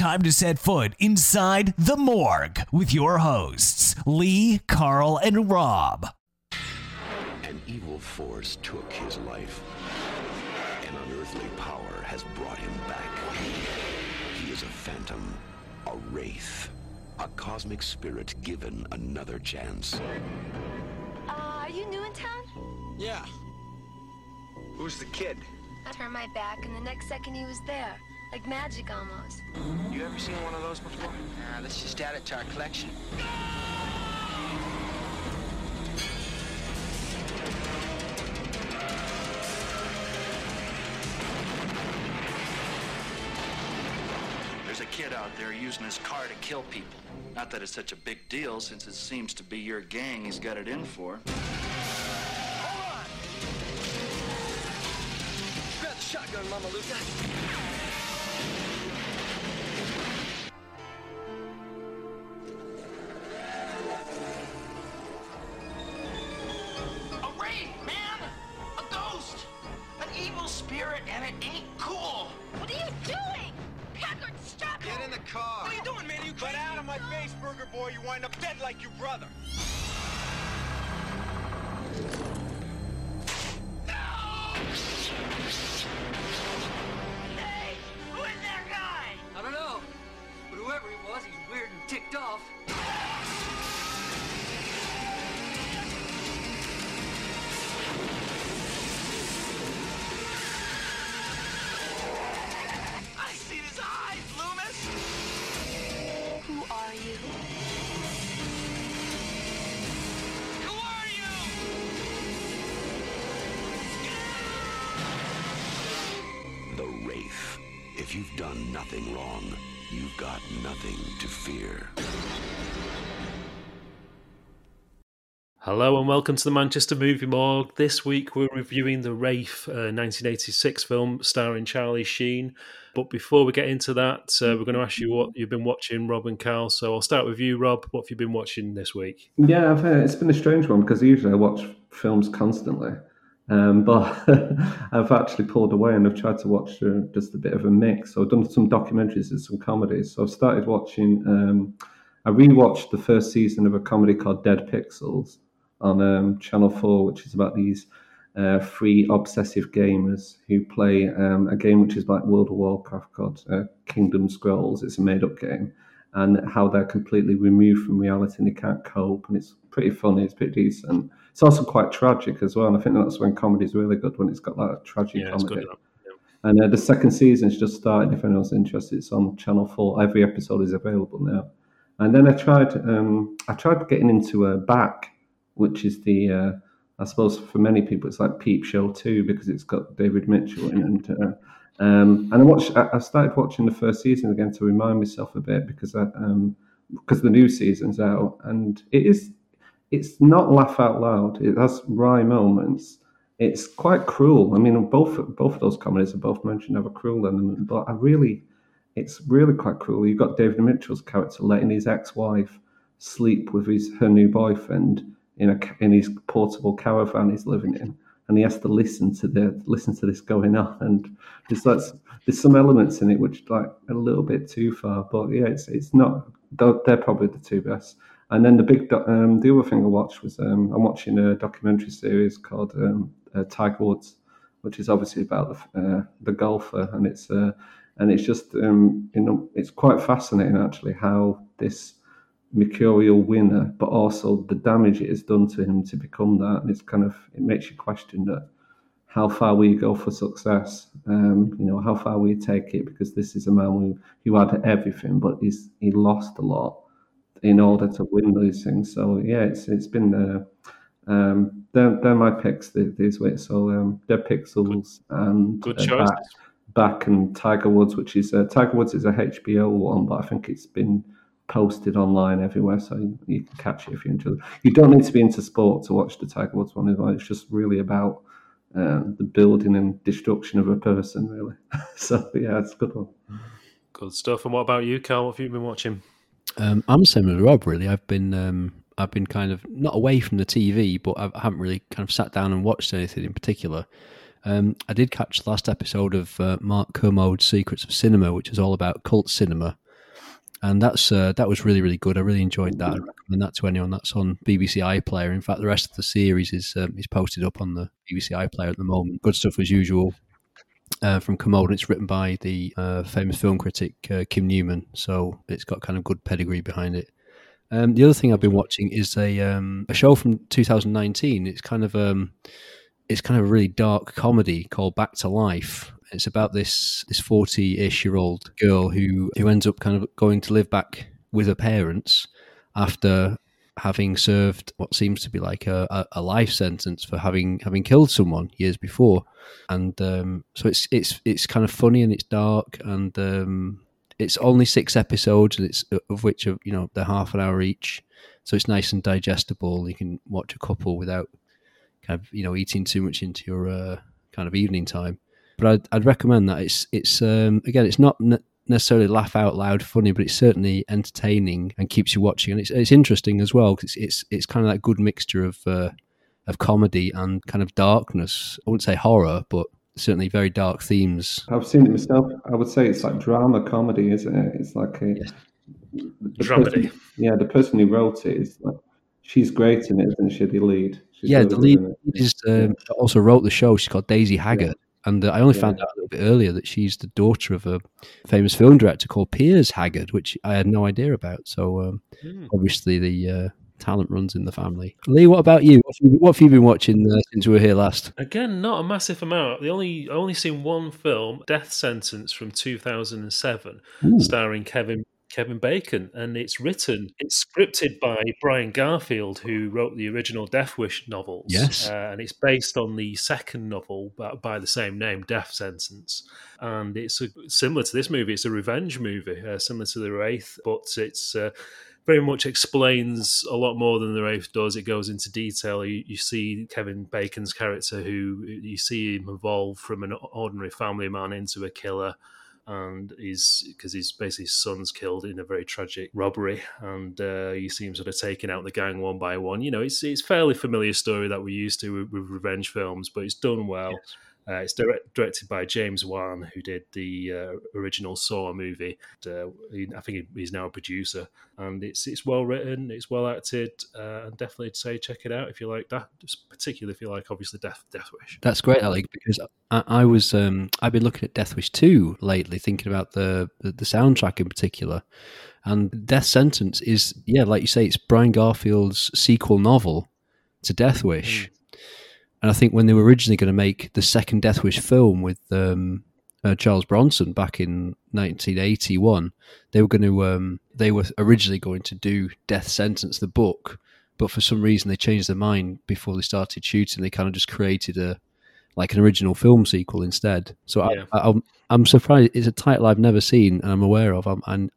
time to set foot inside the morgue with your hosts, Lee, Carl, and Rob. An evil force took his life. An unearthly power has brought him back. He is a phantom, a wraith, a cosmic spirit given another chance. Uh, are you new in town? Yeah. Who's the kid? I turned my back, and the next second he was there. Like magic almost. You ever seen one of those before? Nah, let's just add it to our collection. There's a kid out there using his car to kill people. Not that it's such a big deal since it seems to be your gang he's got it in for. Hold on! Grab the shotgun, Mama Luca. Off. I see his eyes, Loomis! Who are you? Who are you? The Wraith. If you've done nothing wrong, you've got nothing to fear. Hello and welcome to the Manchester Movie Morgue. This week we're reviewing the Wraith, uh, 1986 film starring Charlie Sheen. But before we get into that, uh, we're going to ask you what you've been watching, Rob and Carl. So I'll start with you, Rob. What have you been watching this week? Yeah, I've, uh, it's been a strange one because usually I watch films constantly, um, but I've actually pulled away and I've tried to watch uh, just a bit of a mix. So I've done some documentaries and some comedies. So I've started watching. Um, I rewatched the first season of a comedy called Dead Pixels on um, Channel Four, which is about these uh, three obsessive gamers who play um, a game which is like World of Warcraft called uh, Kingdom Scrolls. It's a made-up game and how they're completely removed from reality and they can't cope. And it's pretty funny, it's pretty decent. It's also quite tragic as well. And I think that's when comedy's really good, when it's got that tragic Yeah, comedy. Yeah. And uh, the second season's just started. If anyone's interested, it's on Channel Four. Every episode is available now. And then I tried, um, I tried getting into a back, which is the, uh, I suppose for many people it's like Peep Show too because it's got David Mitchell in, and uh, um, and I watched. I started watching the first season again to remind myself a bit because I, um, because the new season's out and it is, it's not laugh out loud. It has wry moments. It's quite cruel. I mean, both both of those comedies are both mentioned have a cruel element, but I really, it's really quite cruel. You've got David Mitchell's character letting his ex-wife sleep with his her new boyfriend in a in his portable caravan he's living in, and he has to listen to the listen to this going on. And there's like, there's some elements in it which like a little bit too far, but yeah, it's it's not. They're probably the two best. And then the big, doc- um, the other thing I watched was um, I'm watching a documentary series called um, uh, Tiger Woods, which is obviously about the uh, the golfer, and it's uh, and it's just um, you know it's quite fascinating actually how this mercurial winner, but also the damage it has done to him to become that, and it's kind of it makes you question that how far you go for success? Um, you know, how far you take it? Because this is a man who, who had everything, but he's he lost a lot in order to win these things. So yeah, it's it's been uh, um, they're, they're my picks these weeks. So um, Dead Pixels and Good uh. Back, Back and Tiger Woods, which is uh, Tiger Woods is a HBO one, but I think it's been posted online everywhere, so you, you can catch it if you're into it. You don't need to be into sport to watch the Tiger Woods one. It's just really about uh, the building and destruction of a person, really. so yeah, it's a good one. Good stuff. And what about you, Carl? What have you been watching? Um, I'm similar to Rob. Really, I've been um, I've been kind of not away from the TV, but I've, I haven't really kind of sat down and watched anything in particular. Um, I did catch the last episode of uh, Mark Kermode's Secrets of Cinema, which is all about cult cinema. and that's uh, that was really really good. I really enjoyed that. I recommend that to anyone. That's on BBC iPlayer. In fact, the rest of the series is um, is posted up on the BBC iPlayer at the moment. Good stuff as usual. Uh, from Kermode, it's written by the uh, famous film critic uh, Kim Newman, so it's got kind of good pedigree behind it. Um, the other thing I've been watching is a um, a show from 2019. It's kind of um, it's kind of a really dark comedy called Back to Life. It's about this this 40-ish year old girl who who ends up kind of going to live back with her parents after having served what seems to be like a, a life sentence for having having killed someone years before, and um, so it's it's it's kind of funny and it's dark and um, it's only six episodes, and it's of which are you know they're half an hour each, so it's nice and digestible. You can watch a couple without kind of you know eating too much into your uh, kind of evening time. But I'd, I'd recommend that it's it's um, again it's not ne- necessarily laugh out loud funny, but it's certainly entertaining and keeps you watching, and it's it's interesting as well because it's, it's it's kind of that good mixture of uh, of comedy and kind of darkness. I wouldn't say horror, but certainly very dark themes. I've seen it myself. I would say it's like drama comedy, isn't it? It's like a yes. dramedy. Person, yeah, the person who wrote it is like she's great in it, isn't she? The lead. She's yeah, the lead is um, also wrote the show. She's called Daisy Haggard. Yeah. And uh, I only yeah. found out a little bit earlier that she's the daughter of a famous film director called Piers Haggard, which I had no idea about. So um, mm. obviously the uh, talent runs in the family. Lee, what about you? What have you, what have you been watching uh, since we were here last? Again, not a massive amount. The only I only seen one film, Death Sentence from two thousand and seven, starring Kevin Kevin Bacon, and it's written, it's scripted by Brian Garfield, who wrote the original Death Wish novels. Yes, uh, and it's based on the second novel by the same name, Death Sentence, and it's a, similar to this movie. It's a revenge movie, uh, similar to The Wraith, but it's. Uh, very much explains a lot more than the Wraith does. It goes into detail. You, you, see Kevin Bacon's character, who you see him evolve from an ordinary family man into a killer, and he's because he's basically his son's killed in a very tragic robbery, and uh, you see him sort of taking out the gang one by one. You know, it's it's fairly familiar story that we're used to with, with revenge films, but it's done well. Yes. Uh, it's direct, directed by James Wan, who did the uh, original Saw movie. Uh, he, I think he's now a producer, and it's it's well written, it's well acted, uh, and definitely say check it out if you like that. Particularly if you like, obviously, Death Death Wish. That's great, Alec, because I, I was um, I've been looking at Death Wish two lately, thinking about the, the the soundtrack in particular. And Death Sentence is, yeah, like you say, it's Brian Garfield's sequel novel to Death Wish. Mm and I think when they were originally going to make the second Death Wish film with um, uh, Charles Bronson back in 1981, they were going to um, they were originally going to do Death Sentence the book, but for some reason they changed their mind before they started shooting. They kind of just created a like an original film sequel instead. So yeah. I, am I'm surprised. It's a title I've never seen and I'm aware of. I'm, and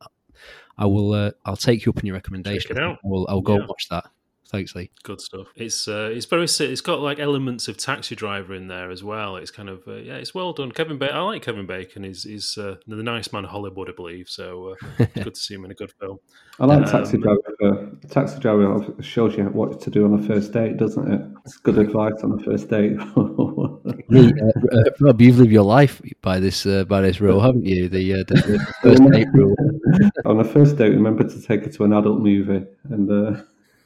I will uh, I'll take you up on your recommendation. I will I'll go yeah. watch that. Thanks, Lee. Good stuff. It's uh, it's very it's got like elements of Taxi Driver in there as well. It's kind of uh, yeah, it's well done. Kevin Bacon, I like Kevin Bacon. He's he's uh, the nice man of Hollywood, I believe. So uh, good to see him in a good film. I like um, Taxi Driver. Taxi Driver shows you what to do on a first date, doesn't it? It's good advice on a first date. Uh, uh, Rob, you've lived your life by this by this rule, haven't you? The, the, the first date rule. on the first date, remember to take it to an adult movie and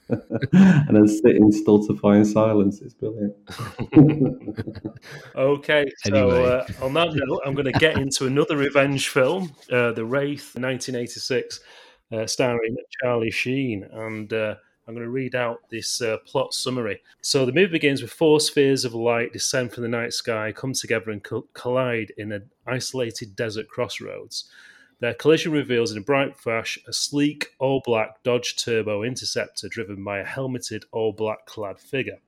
and then sit in stultifying silence. It's brilliant. okay, so anyway. uh, on that note, I'm going to get into another revenge film, uh, The Wraith, 1986, uh, starring Charlie Sheen, and uh, I'm going to read out this uh, plot summary. So the movie begins with four spheres of light descend from the night sky, come together and co- collide in an isolated desert crossroads. Their collision reveals in a bright flash a sleek, all black Dodge Turbo Interceptor driven by a helmeted, all black clad figure.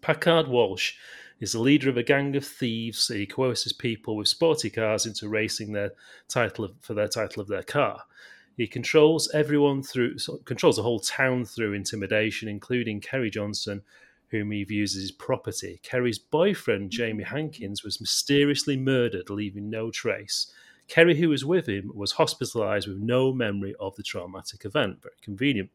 Packard Walsh is the leader of a gang of thieves. He coerces people with sporty cars into racing their title of, for their title of their car. He controls everyone through controls the whole town through intimidation, including Kerry Johnson, whom he views as his property. Kerry's boyfriend, Jamie Hankins, was mysteriously murdered, leaving no trace. Kerry, who was with him, was hospitalized with no memory of the traumatic event. Very convenient.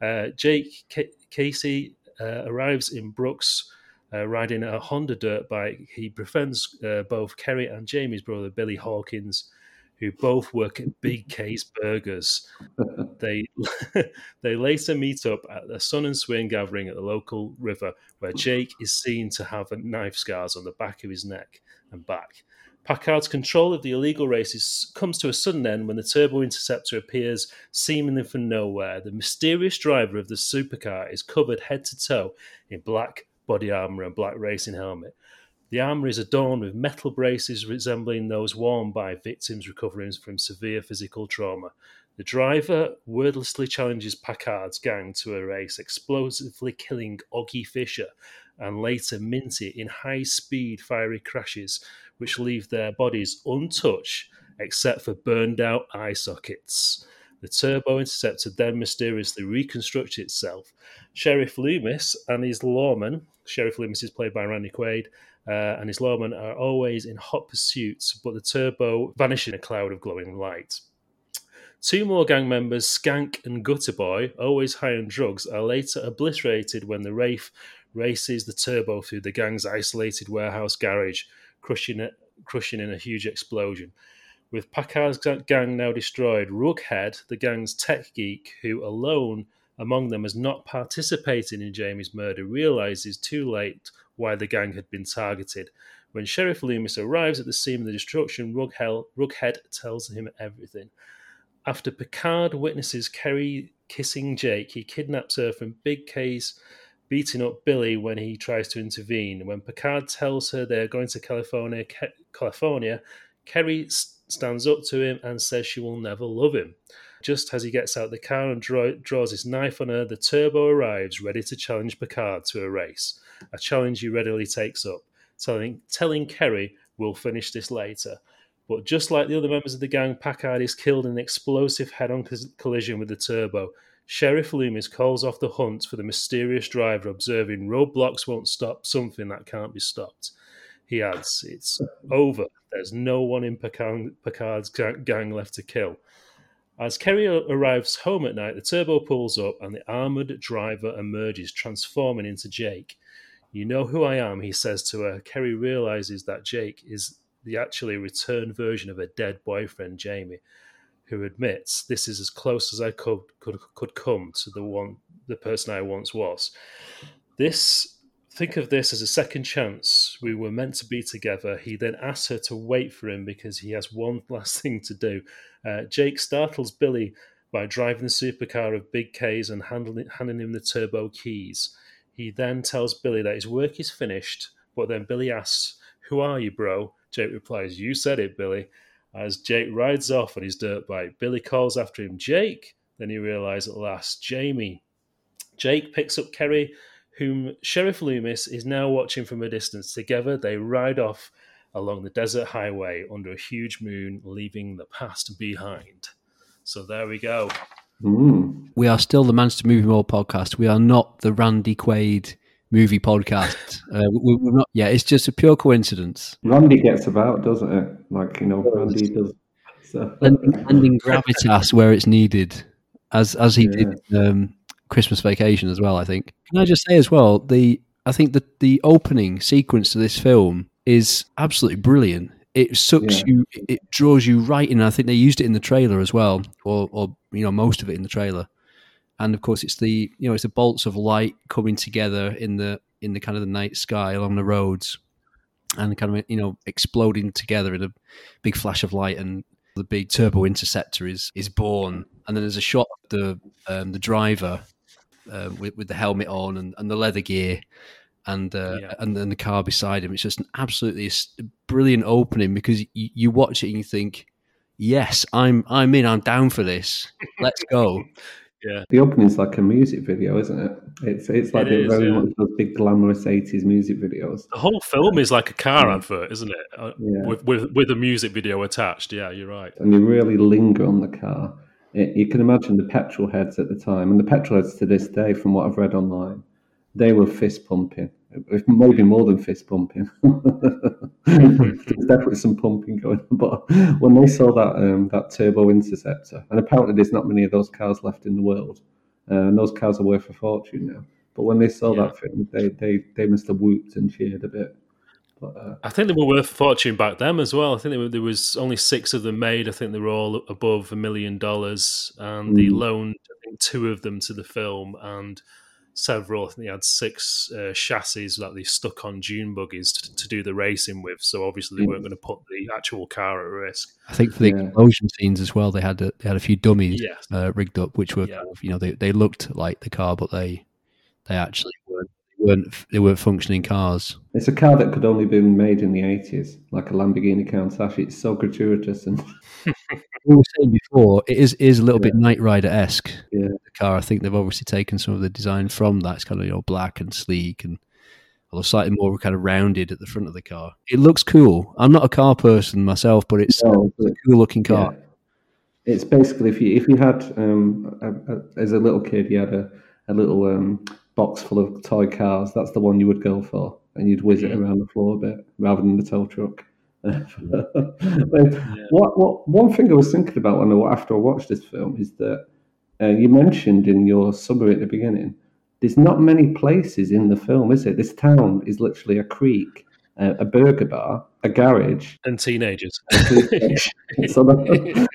Uh, Jake K- Casey uh, arrives in Brooks. Uh, riding a Honda dirt bike, he befriends uh, both Kerry and Jamie's brother Billy Hawkins, who both work at Big K's Burgers. they they later meet up at a Sun and Swing gathering at the local river, where Jake is seen to have knife scars on the back of his neck and back. Packard's control of the illegal races comes to a sudden end when the Turbo Interceptor appears seemingly from nowhere. The mysterious driver of the supercar is covered head to toe in black body armor and black racing helmet. The armour is adorned with metal braces resembling those worn by victims recovering from severe physical trauma. The driver wordlessly challenges Packard's gang to a race, explosively killing Oggy Fisher and later Minty in high speed fiery crashes, which leave their bodies untouched except for burned out eye sockets. The turbo interceptor then mysteriously reconstructs itself. Sheriff Loomis and his lawman, Sheriff Loomis is played by Randy Quaid, uh, and his lawman are always in hot pursuit, but the turbo vanishes in a cloud of glowing light. Two more gang members, Skank and Gutter Boy, always high on drugs, are later obliterated when the Wraith races the turbo through the gang's isolated warehouse garage, crushing it, crushing in a huge explosion. With Packard's gang now destroyed, Rughead, the gang's tech geek, who alone among them has not participated in Jamie's murder, realizes too late why the gang had been targeted. When Sheriff Loomis arrives at the scene of the destruction, Rughead tells him everything. After Packard witnesses Kerry kissing Jake, he kidnaps her from Big K's beating up Billy when he tries to intervene. When Picard tells her they are going to California, California, Kerry stands up to him and says she will never love him. Just as he gets out the car and draw, draws his knife on her, the turbo arrives, ready to challenge Picard to a race. A challenge he readily takes up, telling, telling Kerry, We'll finish this later. But just like the other members of the gang, Packard is killed in an explosive head on collision with the turbo. Sheriff Loomis calls off the hunt for the mysterious driver, observing roadblocks won't stop something that can't be stopped. He adds, It's over. There's no one in Picard's gang left to kill. As Kerry arrives home at night, the turbo pulls up and the armored driver emerges, transforming into Jake. You know who I am, he says to her. Kerry realizes that Jake is the actually returned version of her dead boyfriend, Jamie, who admits this is as close as I could could, could come to the one the person I once was. This think of this as a second chance. We were meant to be together. He then asks her to wait for him because he has one last thing to do. Uh, Jake startles Billy by driving the supercar of Big K's and handling, handing him the turbo keys. He then tells Billy that his work is finished, but then Billy asks, Who are you, bro? Jake replies, You said it, Billy. As Jake rides off on his dirt bike, Billy calls after him, Jake. Then he realizes at last, Jamie. Jake picks up Kerry whom Sheriff Loomis is now watching from a distance. Together, they ride off along the desert highway under a huge moon, leaving the past behind. So there we go. Mm. We are still the Manchester Movie Morgue podcast. We are not the Randy Quaid movie podcast. uh, we, are not. Yeah, it's just a pure coincidence. Randy gets about, doesn't it? Like you know, Randy does. So. Lending gravitas where it's needed, as as he yeah. did um, Christmas Vacation as well. I think. Can I just say as well the I think that the opening sequence to this film is absolutely brilliant. It sucks yeah. you, it draws you right in. I think they used it in the trailer as well, or or you know most of it in the trailer. And of course, it's the you know it's the bolts of light coming together in the in the kind of the night sky along the roads, and kind of you know exploding together in a big flash of light, and the big turbo interceptor is is born. And then there's a shot of the um, the driver uh, with, with the helmet on and, and the leather gear and uh, yeah. and then the car beside him. It's just an absolutely brilliant opening because you, you, watch it and you think, "Yes, I'm I'm in. I'm down for this. Let's go." yeah, the opening's like a music video, isn't it? It's it's like it is, very yeah. much those big glamorous '80s music videos. The whole film is like a car yeah. advert, isn't it? Uh, yeah. with, with with a music video attached. Yeah, you're right. And you really linger on the car you can imagine the petrol heads at the time, and the petrol heads to this day, from what I've read online, they were fist pumping, maybe more than fist pumping. There's definitely some pumping going on. But when they saw that um, that turbo interceptor, and apparently there's not many of those cars left in the world, uh, and those cars are worth a fortune now. But when they saw yeah. that film, they, they, they must have whooped and cheered a bit. But uh, I think they were worth a fortune back then as well. I think there, were, there was only six of them made. I think they were all above a million dollars, and they Mm. loaned I think two of them to the film and several. I think they had six uh, chassis that they stuck on dune buggies to, to do the racing with. So obviously they weren't going to put the actual car at risk. I think for the Yeah. explosion scenes as well, they had a, they had a few dummies Yes. uh, rigged up, which were Yeah. kind of, you know they, they looked like the car, but they they actually weren't they weren't they weren't functioning cars. it's a car that could only been made in the eighties, like a Lamborghini Countach. It's so gratuitous and We were saying before, it is is a little bit Knight Rider esque. Yeah. The car, I think they've obviously taken some of the design from that. It's kind of you know black and sleek and although slightly more kind of rounded at the front of the car. It looks cool. I'm not a car person myself, but it's, No, it's a cool looking car. Yeah. It's basically if you if you had um, a, a, as a little kid you had a, a little um, box full of toy cars. That's the one you would go for, and you'd whiz it around the floor a bit rather than the tow truck. What what one thing I was thinking about when I, after I watched this film is that uh, you mentioned in your summary at the beginning. There's not many places in the film, is it? This town is literally a creek, uh, a burger bar, a garage, And teenagers. so that,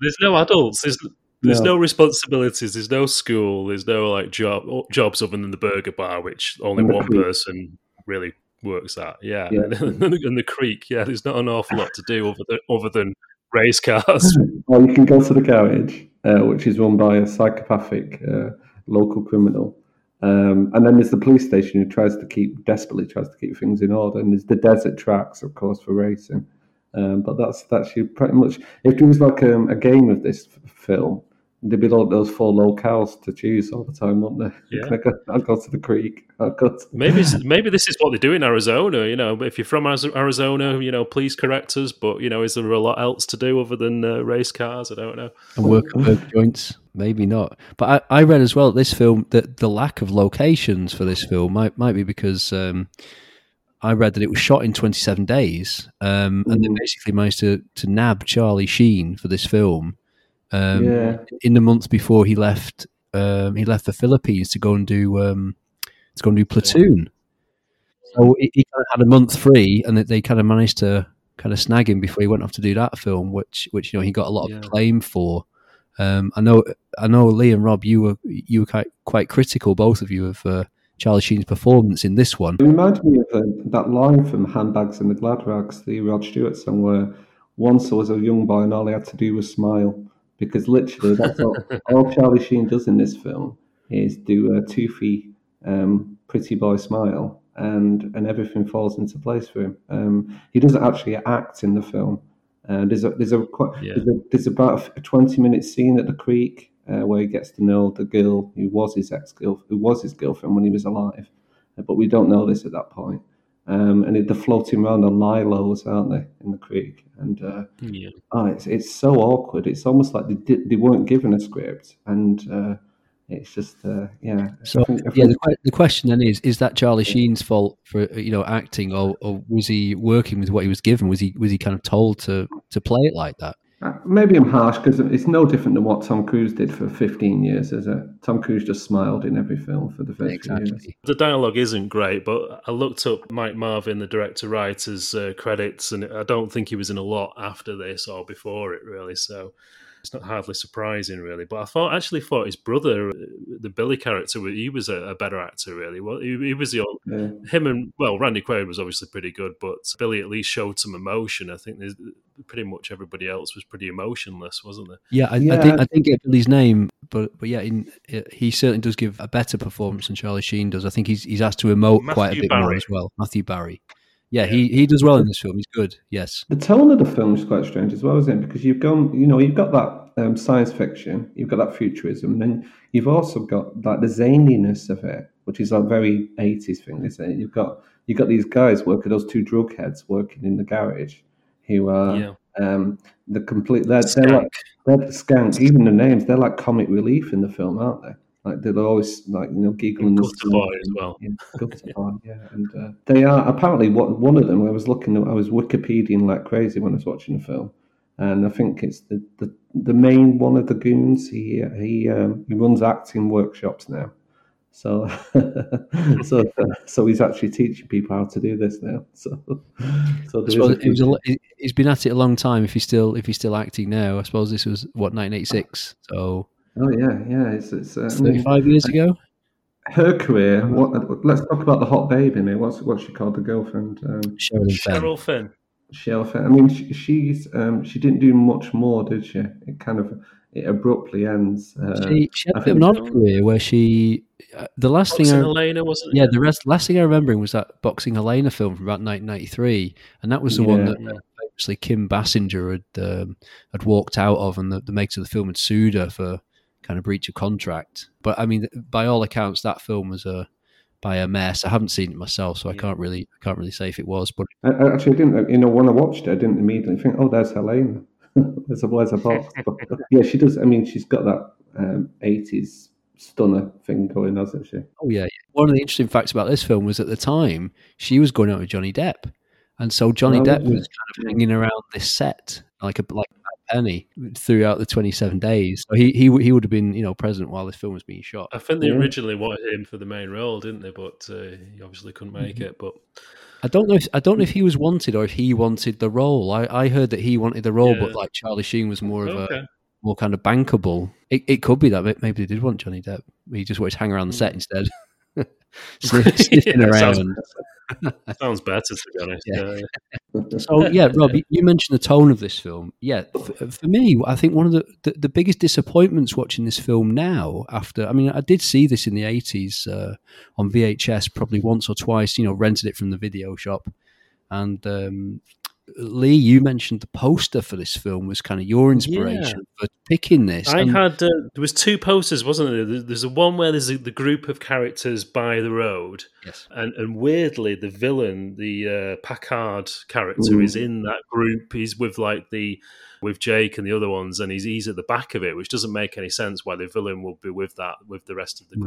There's no adults. There's there's No. no. responsibilities. There's no school. There's no like job jobs other than the burger bar, which only one creek. person really works at. Yeah, Yeah. and the creek. Yeah, there's not an awful lot to do other than other than race cars. Or you can go to the garage, uh, which is run by a psychopathic uh, local criminal. Um, and then there's the police station who tries to keep, desperately tries to keep things in order. And there's the desert tracks, of course, for racing. Um, but that's that's you pretty much. If there was like um, a game of this f- film, there'd be like those four locales to choose all the time, wouldn't there? Yeah. I'd, go, I'd go to the creek. I'd go to, Maybe maybe this is what they do in Arizona. You know, if you're from Arizona, you know, please correct us. But you know, is there a lot else to do other than uh, race cars? I don't know. and work at burger joints. Maybe not. But I, I read as well this film that the lack of locations for this film might might be because um, I read that it was shot in 27 days, um, and they basically managed to to nab Charlie Sheen for this film. Um, Yeah. In the months before he left, um, he left the Philippines to go and do um, to go and do Platoon. So he, he kind of had a month free, and they, they kind of managed to kind of snag him before he went off to do that film, which which you know he got a lot Yeah. of acclaim for. Um, I know, I know, Lee and Rob, you were you were quite quite critical, both of you, of uh, Charlie Sheen's performance in this one. It reminded me of uh, that line from Handbags and the Glad Rags, the Rod Stewart song, where once I was a young boy and all I had to do was smile. Because literally, that's all, all Charlie Sheen does in this film is do a toothy, um, pretty boy smile, and and everything falls into place for him. Um, he doesn't actually act in the film. Uh, there's a there's a quite Yeah. there's, a, there's about a twenty minute scene at the creek uh, where he gets to know the girl who was his ex girl who was his girlfriend when he was alive, Uh, but we don't know this at that point. Um, and it, they're floating around on lilos, aren't they, in the creek? And uh, Yeah. oh, it's it's so awkward. It's almost like they did, they weren't given a script, and uh, it's just uh, yeah. So I think- I yeah, the, think- que- the question then is: Is that Charlie Sheen's fault for uh, you know acting, or, or was he working with what he was given? Was he was he kind of told to to play it like that? Uh, Maybe I'm harsh because it's no different than what Tom Cruise did for 15 years, is it? Tom Cruise just smiled in every film for the first few years. The dialogue isn't great, but I looked up Mike Marvin, the director writer's uh, credits, and I don't think he was in a lot after this or before it, really. So it's not hardly surprising, really. But I thought actually thought his brother, uh, the Billy character, he was a, a better actor, really. Well, he, he was the old, Yeah. him and well, Randy Quaid was obviously pretty good, but Billy at least showed some emotion. I think pretty much everybody else was pretty emotionless, wasn't there? Yeah, I, I, Yeah. didn't, I didn't get Billy's name, but but yeah, in, uh, he certainly does give a better performance than Charlie Sheen does. I think he's he's asked to emote quite a Matthew bit more as well. Matthew Barry. Yeah, he, he does well in this film. He's good. Yes. The tone of the film is quite strange as well, isn't it? Because you've gone, you know, you've got that um, science fiction, you've got that futurism, and then you've also got like the zaniness of it, which is like very eighties thing, isn't it? You've got you've got these guys working, those two drug heads working in the garage, who are Yeah. um, the complete. They're, they're like they're the skank. Even the names, they're like comic relief in the film, aren't they? Like they're always like you know giggling. and as well. Yeah, Boy, yeah, and uh, they are apparently what one of them. I was looking, I was Wikipediaing like crazy when I was watching the film, and I think it's the the, the main one of the goons. He he um, he runs acting workshops now, So, so, so he's actually teaching people how to do this now. So, so I there suppose is a it was a, few- he's been at it a long time. If he's still if he's still acting now, I suppose this was what 1986. So oh yeah, yeah. It's, it's uh, I mean, 35 years ago. her career. What, let's talk about the hot baby. Mate. What's what's she called? The girlfriend. Um, Sherilyn Fenn. Cheryl Finn. I mean, she, she's um, she didn't do much more, did she? It kind of it abruptly ends. Uh, She, she had I a bit of an odd career where she. Uh, the last thing Boxing I, Helena, wasn't it? yeah, the rest, last thing I remembering was that Boxing Helena film from about 1993, and that was the one Yeah. that uh, famously Kim Basinger had um, had walked out of, and the, the makers of the film had sued her for kind of breach of contract. But I mean, by all accounts, that film was a by a mess. I haven't seen it myself, so I can't really I can't really say if it was. But I, I actually didn't. You know, when I watched it, I didn't immediately think, "Oh, there's Helena." there's a there's a box. But, yeah, she does. I mean, she's got that um, '80s stunner thing going, hasn't she? Oh yeah. One of the interesting facts about this film was at the time she was going out with Johnny Depp, and so Johnny Oh, Depp was kind of hanging around this set like a like a penny throughout the twenty seven days. So he he he would have been you know present while this film was being shot. I think they Yeah. originally wanted him for the main role, didn't they? But uh, he obviously couldn't make Mm-hmm. it. But I don't know if I don't know if he was wanted or if he wanted the role. I, I heard that he wanted the role, but like Charlie Sheen was more of okay, a more kind of bankable. It, it could be that maybe they did want Johnny Depp. He just wanted to hang around the set instead, Sniff- sniffing Yeah, sounds- around. sounds better to be honest. Yeah. Yeah. So yeah, Rob, you- you mentioned the tone of this film. Yeah, for, for me, I think one of the, the, the biggest disappointments watching this film now, after I mean, I did see this in the eighties uh, on VHS probably once or twice. You know, rented it from the video shop, and um, Lee, you mentioned the poster for this film was kind of your inspiration for picking this. I and- had uh, there was two posters, wasn't there? There- There's a one where there's a, the group of characters by the road, yes. and and weirdly the villain, the uh, Packard character, Mm. is in that group. He's with like the with Jake and the other ones, and he's he's at the back of it, which doesn't make any sense why the villain will be with that with the rest of the No.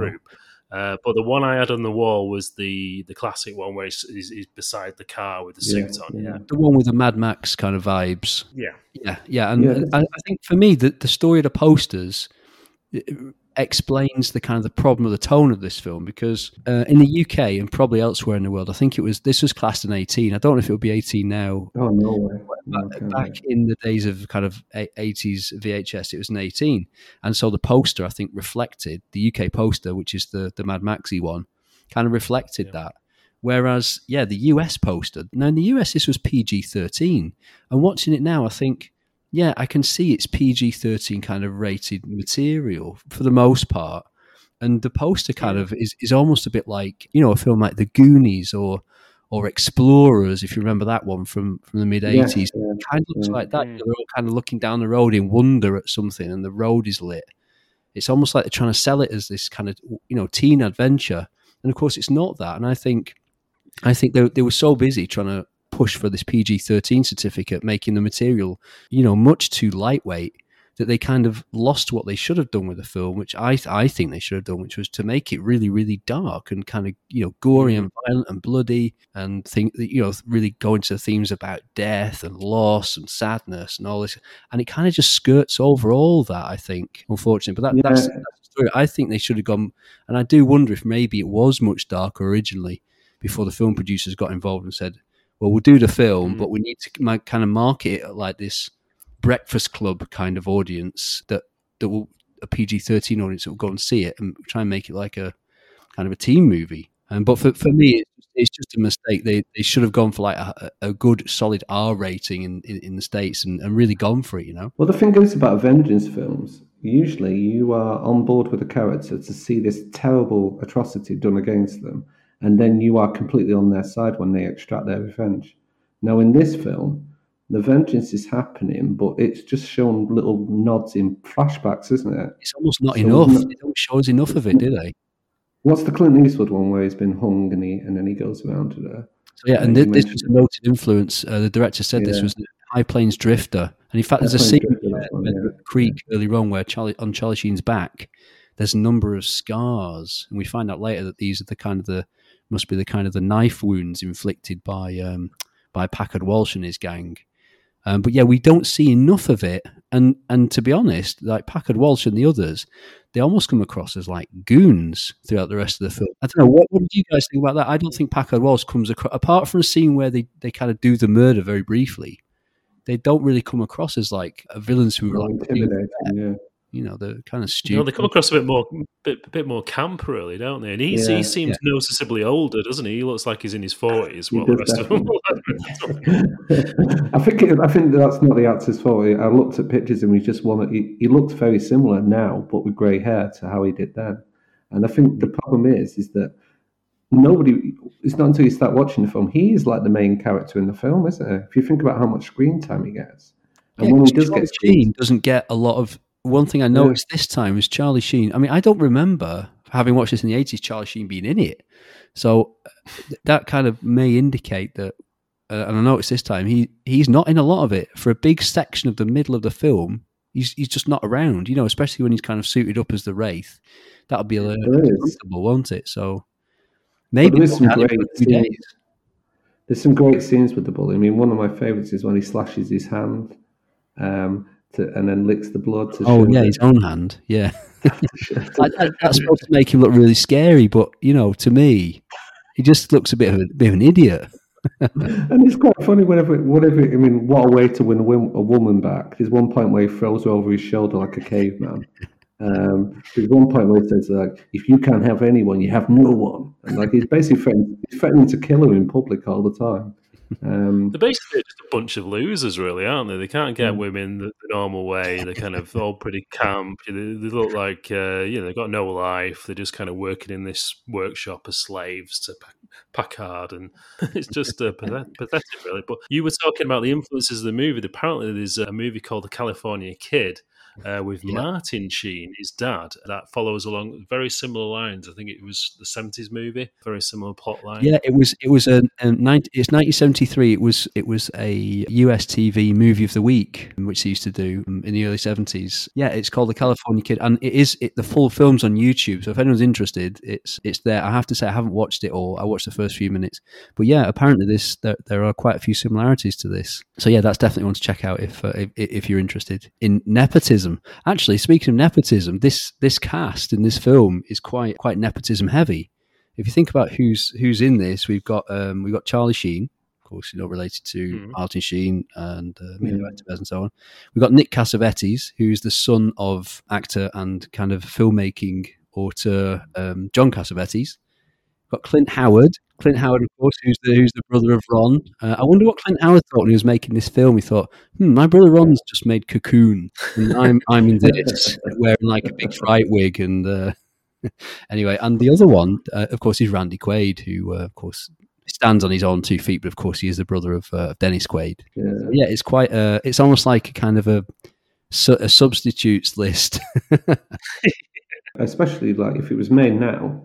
Group. Uh, but the one I had on the wall was the the classic one where he's, he's, he's beside the car with the Yeah, suit on. yeah. the one with the Mad Max kind of vibes. Yeah. Yeah, yeah, and Yeah. I, I think for me, the, the story of the posters explains the kind of the problem of the tone of this film because uh, in the UK and probably elsewhere in the world, I think it was this was classed in eighteen. I don't know if it would be eighteen now. Oh no way! But Okay. back in the days of kind of eighties VHS, it was an eighteen, and so the poster I think reflected the UK poster, which is the the Mad Maxy one, kind of reflected Yeah. that. Whereas, yeah, the US poster. Now in the US, this was PG thirteen, and watching it now, I think, yeah, I can see it's PG thirteen kind of rated material for the most part, and the poster kind of is is almost a bit like you know a film like The Goonies or or Explorers, if you remember that one from from the mid 80s. yeah, kind of looks yeah. like that. Mm. They're all kind of looking down the road in wonder at something, and the road is lit. It's almost like they're trying to sell it as this kind of you know teen adventure, and of course it's not that. And I think, I think they they were so busy trying to push for this PG thirteen certificate, making the material you know much too lightweight that they kind of lost what they should have done with the film, which I I think they should have done, which was to make it really really dark and kind of you know gory mm. and violent and bloody, and think that you know really go into themes about death and loss and sadness and all this, and it kind of just skirts over all that. I think, unfortunately, but that, that's, Yeah. that's the story. I think they should have gone, and I do wonder if maybe it was much darker originally before the film producers got involved and said, "Well, we'll do the film, Mm. but we need to ma- kind of market it like this." breakfast club kind of audience that that will a PG thirteen audience that will go and see it and try and make it like a kind of a teen movie. Um, but for, for me, it's, it's just a mistake. They they should have gone for like a, a good solid R rating in, in, in the states and, and really gone for it. You know, Well, the thing is about vengeance films, usually you are on board with the character to see this terrible atrocity done against them, and then you are completely on their side when they extract their revenge. Now, in this film, the vengeance is happening, but it's just shown little nods in flashbacks, isn't it? it's almost not So enough. no- They don't show us enough of it, do they? What's the Clint Eastwood one where he's been hung and he and then he goes around to there? So yeah, and Yeah, thi- this was a noted influence. Uh, the director said this was the High Plains Drifter, and in fact, there's a scene Plains Drifter, where, that's one, yeah. the Creek earlier on where Charlie on Charlie Sheen's back. There's a number of scars, and we find out later that these are the kind of the must be the kind of the knife wounds inflicted by um, by Packard Walsh and his gang. Um, but yeah, we don't see enough of it and and to be honest, like Packard Walsh and the others, they almost come across as like goons throughout the rest of the film. I don't know what, what did you guys think about that? I don't think Packard Walsh comes across apart from a scene where they they kind of do the murder very briefly. They don't really come across as like villains who are like intimidating, yeah. You know they're kind of You stupid. know, they come across a bit more, bit, bit more camp, really, don't they? And he, Yeah. he seems noticeably older, doesn't he? He looks like he's in his uh, forties. He While the does rest of them, I think it, I think that's not the actor's fault. I looked at pictures and he just wanted. He, he looked very similar now, but with grey hair to how he did then. And I think the problem is, is that nobody. It's not until you start watching the film he is like the main character in the film, isn't it? If you think about how much screen time he gets, and Yeah, when he does Charlie get screen, Sheen doesn't get a lot of. One thing I noticed this time is Charlie Sheen. I mean, I don't remember having watched this in the eighties. Charlie Sheen being in it, so uh, that kind of may indicate that. Uh, and I noticed this time he he's not in a lot of it for a big section of the middle of the film. He's he's just not around, you know, especially when he's kind of suited up as the wraith. That'll be a little uncomfortable, won't it? So maybe there is some we'll have it great for a few scenes. There's some great scenes with the bully. I mean, one of my favourites is when he slashes his hand, um, to, and then licks the blood. To Oh yeah, his own hand. Yeah, that- that's supposed to make him look really scary, but you know, to me, he just looks a bit of a bit of an idiot. and it's quite funny whenever, whatever. I mean, what a way to win a, a woman back. There's one point where he throws her over his shoulder like a caveman. Um, there's one point where he says like, "If you can't have anyone, you have no one." And like he's basically threatening, he's threatening to kill her in public all the time. Um, they're basically just a bunch of losers, really, aren't they? They can't get Mm. women the, the normal way. They're kind of all pretty camp. They, they look like uh, you know they've got no life. They're just kind of working in this workshop as slaves to Pac- Packard, and it's just uh, pathet- pathetic, really. But you were talking about the influences of the movie. Apparently, there's a movie called The California Kid. Uh, with Martin Sheen, his dad, that follows along very similar lines. I think it was the seventies movie, very similar plot line. Yeah, it was. It was a, a 90, it's 1973. It was. It was a US TV movie of the week, which they used to do um, in the early 70s. Yeah, it's called The California Kid, and it is. It, the full film's on YouTube. So if anyone's interested, it's it's there. I have to say, I haven't watched it all. I watched the first few minutes, but yeah, apparently this there, there are quite a few similarities to this. So yeah, that's definitely one to check out if uh, if, if you're interested in nepotism. Actually, speaking of nepotism, this this cast in this film is quite quite nepotism heavy if you think about who's who's in this, we've got um, we've got Charlie Sheen, of course, you know, related to Martin Sheen and uh, Yeah. And so on. We've got Nick Cassavetes, who's the son of actor and kind of filmmaking author um, John Cassavetes. We've got Clint Howard. Clint Howard, of course, who's the who's the brother of Ron. Uh, I wonder what Clint Howard thought when he was making this film. He thought, "Hmm, my brother Ron's just made Cocoon, and I'm I'm in this, wearing like a big fright wig." And uh, anyway, and the other one, uh, of course, is Randy Quaid, who, uh, of course, stands on his own two feet, but of course, he is the brother of uh, Dennis Quaid. Yeah. So, yeah, it's quite. Uh, it's almost like a kind of a, a substitutes list. especially like if it was made now,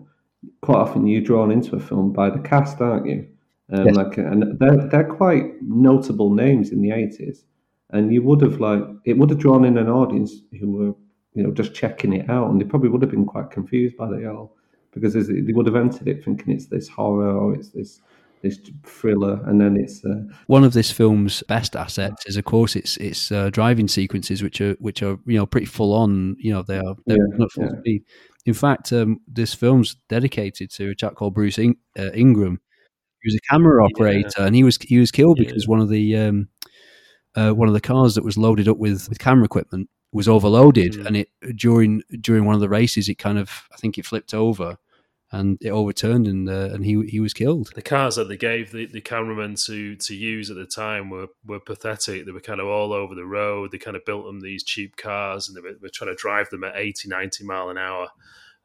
quite often you're drawn into a film by the cast, aren't you? Um, Yes. Like, and they're they're quite notable names in the eighties, and you would have like it would have drawn in an audience who were you know just checking it out, and they probably would have been quite confused by the all because they would have entered it thinking it's this horror or it's this this thriller, and then it's uh, One of this film's best assets is, of course, its its uh, driving sequences, which are which are you know pretty full on. You know, they are they're Yeah, not full yeah. speed. In fact, um, this film's dedicated to a chap called Bruce In- uh, Ingram. He was a camera operator, and he was he was killed because one of the um, uh, one of the cars that was loaded up with, with camera equipment was overloaded, and it during during one of the races, it kind of I think it flipped over, and it overturned, and uh, and he he was killed. the cars that they gave the, the cameramen to to use at the time were were pathetic. They were kind of all over the road. They kind of built them these cheap cars and they were, were trying to drive them at 80, 90 mile an hour.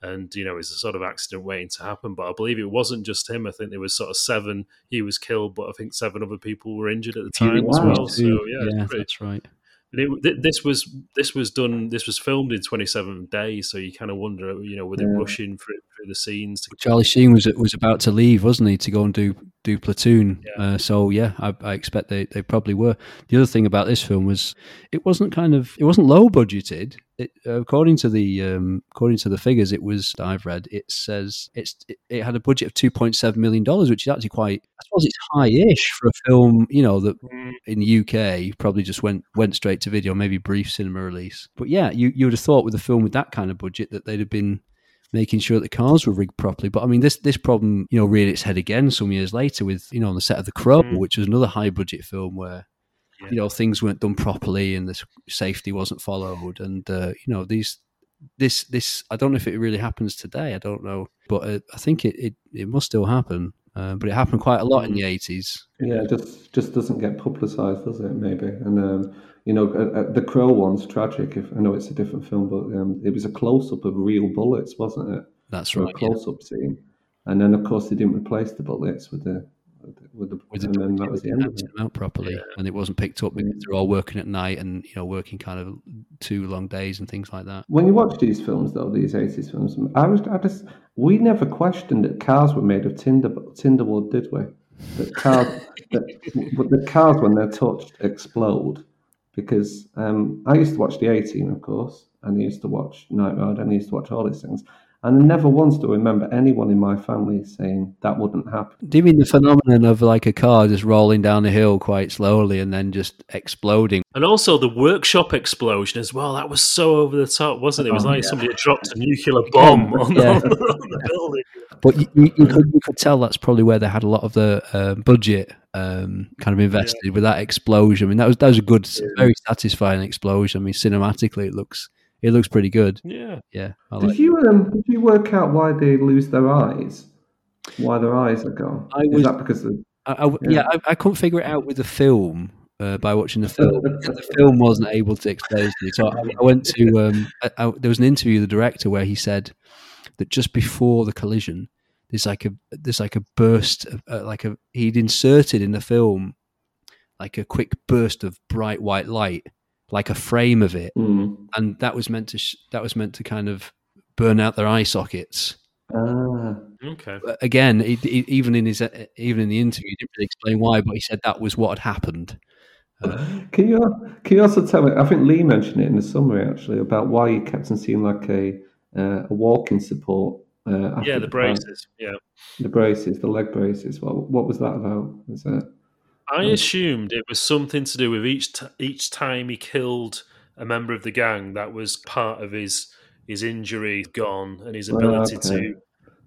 And, you know, it's a sort of accident waiting to happen. But I believe it wasn't just him. I think there was sort of seven. He was killed, but I think seven other people were injured at the time as well. So, yeah, yeah, pretty, that's right. It, th- this was this was done. This was filmed in 27 days, so you kind of wonder, you know, were they Yeah. rushing for it, through the scenes. Charlie Sheen was was about to leave, wasn't he, to go and do do Platoon? Yeah. Uh, so yeah, I, I expect they, they probably were. The other thing about this film was it wasn't kind of it wasn't low budgeted. It, according to the um, according to the figures, it was I've read. It says it's it, it had a budget of two point seven million dollars, which is actually quite. I suppose it's high-ish for a film, you know, that in the UK probably just went went straight to video, maybe brief cinema release. But yeah, you you would have thought with a film with that kind of budget that they'd have been making sure the cars were rigged properly. But I mean, this this problem, you know, reared its head again some years later with you know on the set of The Crow, Mm. which was another high budget film where you know things weren't done properly and the safety wasn't followed, and uh, you know these. This this I don't know if it really happens today. I don't know, but uh, I think it, it, it must still happen. Uh, but it happened quite a lot in the eighties. Yeah, it just just doesn't get publicised, does it? Maybe, and um, you know, uh, uh, the Crow one's tragic. If I know it's a different film, but um, it was a close up of real bullets, wasn't it? That's For right. A close up scene, and then of course they didn't replace the bullets with the with the, with the and then that was the end of acted it. them out properly, and it wasn't picked up because they're all working at night and you know working kind of two long days and things like that. When you watch these films, though, these eighties films, I was, I just, we never questioned that cars were made of tinder, tinderwood, did we? That cars, that, but the cars when they're touched explode, because um, I used to watch the A Team, of course, and I used to watch Knight Rider, and I used to watch all these things, and I never once do I remember anyone in my family saying that wouldn't happen. Do you mean the phenomenon of like a car just rolling down a hill quite slowly and then just exploding? And also the workshop explosion as well. That was so over the top, wasn't it? It was Oh, like yeah. somebody had dropped a nuclear bomb on, Yeah. on, the, on the building. But you, you, you, could, you could tell that's probably where they had a lot of the uh, budget um, kind of invested with that explosion. I mean, that was that was a good, very satisfying explosion. I mean, cinematically, it looks it looks pretty good. Yeah. Yeah, I Did like you um, did you work out why they lose their eyes? Why their eyes are gone? I Is was- that because of I, I, yeah, I, I couldn't figure it out with the film uh, by watching the film. the film wasn't able to explain it to me. So I, I went to um, I, I, there was an interview with the director where he said that just before the collision, there's like a there's like a burst, of, uh, like a he'd inserted in the film like a quick burst of bright white light, like a frame of it, Hmm. and that was meant to sh- that was meant to kind of burn out their eye sockets. Ah. Okay. But again, he, he, even in his uh, even in the interview, he didn't really explain why, but he said that was what had happened. Can you can you also tell me? I think Lee mentioned it in the summary actually about why you kept on seeing like a uh, a walking support. Uh, Yeah, the crash. braces. Yeah. the braces, the leg braces. What what was that about? Was that I assumed it was something to do with each t- each time he killed a member of the gang. That was part of his his injury gone and his Oh, ability okay. to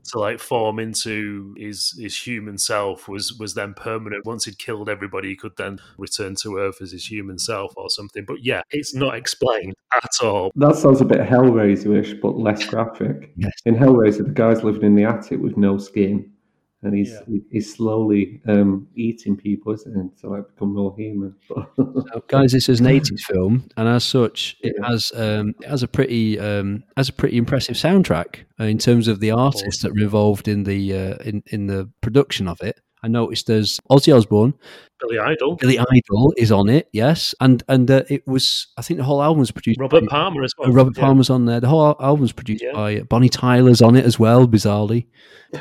to like form into his his human self was was then permanent. Once he'd killed everybody, he could then return to Earth as his human self or something. But yeah, it's not explained at all. that sounds a bit Hellraiser-ish, but less graphic. Yes. In Hellraiser, the guy's living in the attic with no skin, and he's he- he's slowly um, eating people, isn't he, to like become more human. So, guys, this is an '80s film, and as such, it has um, it has a pretty um, has a pretty impressive soundtrack uh, in terms of the artists that were involved in the uh, in in the production of it. I noticed there's Ozzy Osbourne, Billy Idol, Billy Idol is on it, yes, and and uh, it was I think the whole album was produced. Robert by, Palmer as well. uh, Robert Yeah. Palmer's on there. The whole al- album's produced Yeah. by Bonnie Tyler's on it as well, bizarrely,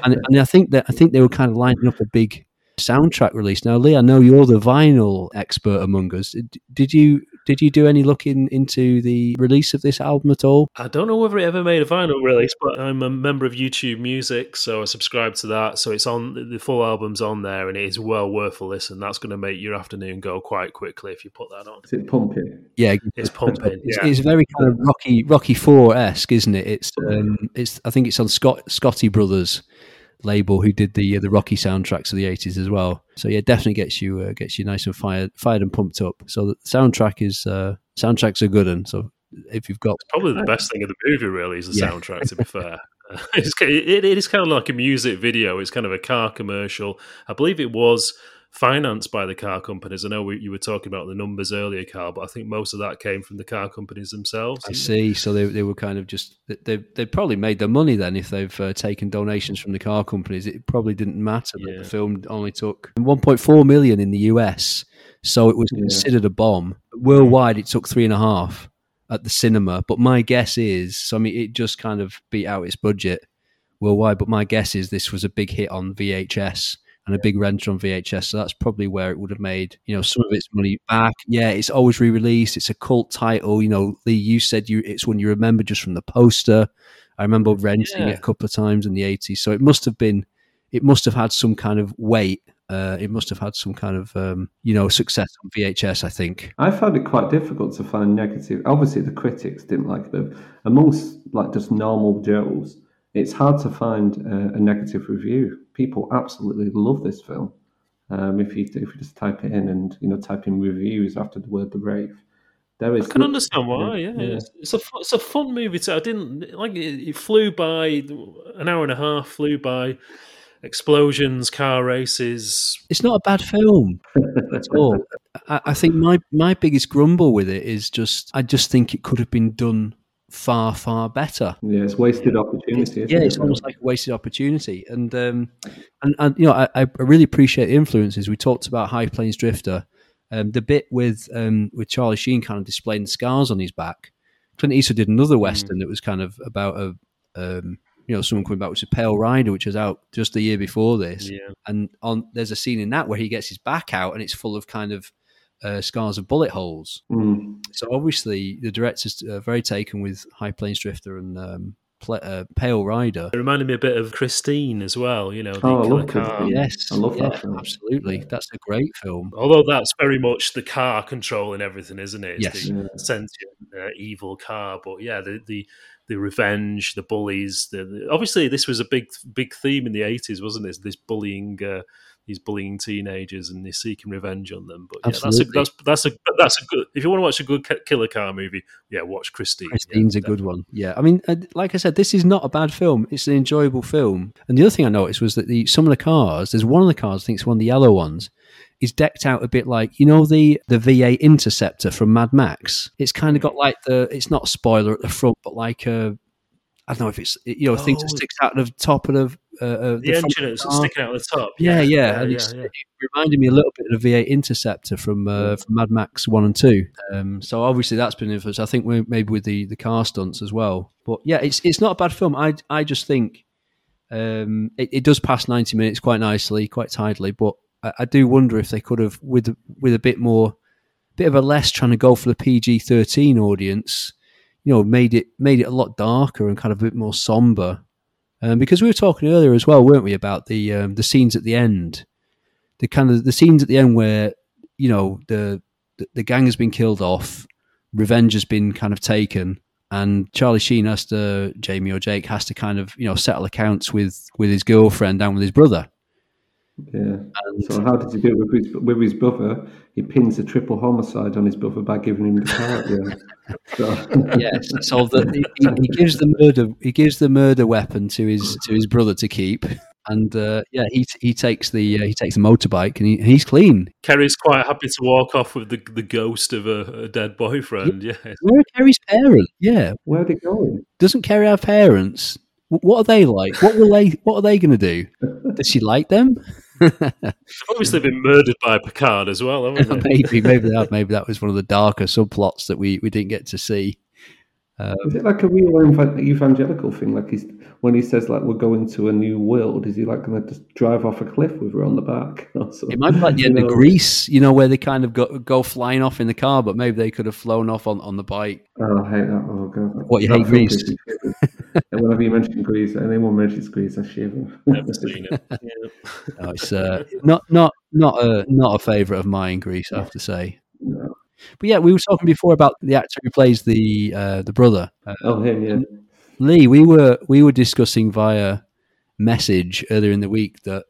and and I think that I think they were kind of lining up a big soundtrack release. Now, Lee, I know you're the vinyl expert among us. Did you did you do any looking into the release of this album at all? I don't know whether it ever made a vinyl release, but I'm a member of YouTube Music, so I subscribe to that. So it's on the full album's on there, and it is well worth a listen. That's going to make your afternoon go quite quickly if you put that on. Is it pumping? Yeah, It's pumping. It's, Yeah, it's very kind of Rocky Rocky Four esque, isn't it? It's um, it's I think it's on Scott Scotti Brothers label who did the uh, the Rocky soundtracks of the eighties as well. So yeah, definitely gets you uh, gets you nice and fired fired and pumped up. So the soundtrack is uh, soundtracks are good, and so if you've got probably the best thing of the movie. Really is the Yeah. soundtrack. To be fair, it's, it, it is kind of like a music video. It's kind of a car commercial. I believe it was financed by the car companies. I know we, you were talking about the numbers earlier, Carl, but I think most of that came from the car companies themselves. I didn't it? see. So they, they were kind of just they they probably made their money then if they've uh, taken donations from the car companies. It probably didn't matter that Yeah. the film only took 1.4 million in the US, so it was Yeah. considered a bomb. Worldwide, it took three and a half at the cinema. But my guess is, so I mean, it just kind of beat out its budget worldwide. But my guess is this was a big hit on VHS and a big renter on VHS. So that's probably where it would have made, you know, some of its money back. Yeah, it's always re-released. It's a cult title. You know, Lee, you said you it's one you remember just from the poster. I remember renting Yeah. it a couple of times in the eighties. So it must have been, it must have had some kind of weight. Uh, it must have had some kind of, um, you know, success on VHS. I think. I found it quite difficult to find negative. Obviously, the critics didn't like it, but amongst like just normal Joes, it's hard to find uh, a negative review. People absolutely love this film. Um, if you if you just type it in and you know type in reviews after the word the rave, there is. I can understand why. Yeah, It's, it's a it's a fun movie. To, I didn't like it, it. Flew by an hour and a half. Flew by explosions, car races. It's not a bad film at all. I, I think my my biggest grumble with it is just I just think it could have been done far far better. Yeah, it's wasted opportunity. isn't yeah, it? it's almost like a wasted opportunity. And um, and, and you know, I, I really appreciate the influences. We talked about High Plains Drifter, um, the bit with um, with Charlie Sheen kind of displaying the scars on his back. Clint Eastwood did another western that was kind of about a um, you know someone coming back, which is Pale Rider, which was out just the year before this. Yeah. And on there's a scene in that where he gets his back out and it's full of kind of uh, scars of bullet holes. Mm. So obviously the director's uh, very taken with High Plains Drifter and um, Pla uh, Pale Rider. It reminded me a bit of Christine as well. You know, the Oh, I love car. Christine. Yes, I love yeah, that film. Absolutely, that's a great film. Although that's very much the car controlling everything, isn't it? It's Yes. the Yeah. sentient uh, evil car. But yeah, the, the the revenge, the bullies. The, the- obviously, this was a big big theme in the eighties, wasn't it? This bullying. Uh, these bullying teenagers and they're seeking revenge on them. But yeah, that's a, that's that's a that's a good. If you want to watch a good killer car movie, yeah, watch Christine. Yeah, Christine's a good one. Yeah, I mean, uh, like I said, this is not a bad film. It's an enjoyable film. And the other thing I noticed was that the some of the cars, there's one of the cars, I think it's one of the yellow ones, is decked out a bit like you know the the V8 Interceptor from Mad Max. It's kind of got like the it's not a spoiler at the front, but like a I don't know if it's you know a thing that Oh. sticks out of the top of the uh, uh, The, engine of is sticking out the top. Yeah, yeah, yeah, and yeah, it's, yeah. it reminded me a little bit of the V8 Interceptor from uh, from Mad Max One and Two. Um, so obviously that's been influenced. I think maybe with the, the car stunts as well. But yeah, it's it's not a bad film. I I just think um, it, it does pass ninety minutes quite nicely, quite tidily. But I, I do wonder if they could have with with a bit more, bit of a less trying to go for the PG thirteen audience. You know, made it made it a lot darker and kind of a bit more somber. Um, because we were talking earlier as well, weren't we, about the um, the scenes at the end, the kind of the scenes at the end where you know the the, gang has been killed off, revenge has been kind of taken, and Charlie Sheen has to Jamie or Jake has to kind of you know settle accounts with with his girlfriend and with his brother. Yeah. So how does he do it with his, with his brother? He pins a triple homicide on his brother by giving him the car at the end. So, yes, so the, he, he gives the murder he gives the murder weapon to his to his brother to keep, and uh, yeah, he he takes the uh, he takes the motorbike and he, he's clean. Keri's quite happy to walk off with the the ghost of a, a dead boyfriend. Yeah, Where are Keri's parents? Yeah, where are they going? doesn't Keri have parents? What are they like? What will they? What are they going to do? Does she like them? They've obviously been murdered by Packard as well, haven't they? maybe, maybe that, maybe that was one of the darker subplots that we, we didn't get to see. Um, Is it like a real evangelical thing? Like he's when he says like we're going to a new world, is he like going to just drive off a cliff with her on the back? or something? It might be like the You end of? Grease, you know, where they kind of go, go flying off in the car, but maybe they could have flown off on, on the bike. Oh, I hate that. Oh god. What, you That hate Grease? me and whenever you mention Grease, anyone mentions Grease, I shiver. Never seen it. Yeah. No, it's uh, not not not a not a favourite of mine, Grease. I have to say. No. But yeah, we were talking before about the actor who plays the uh, the brother, uh, Oh, him, yeah. Lee. We were we were discussing via message earlier in the week that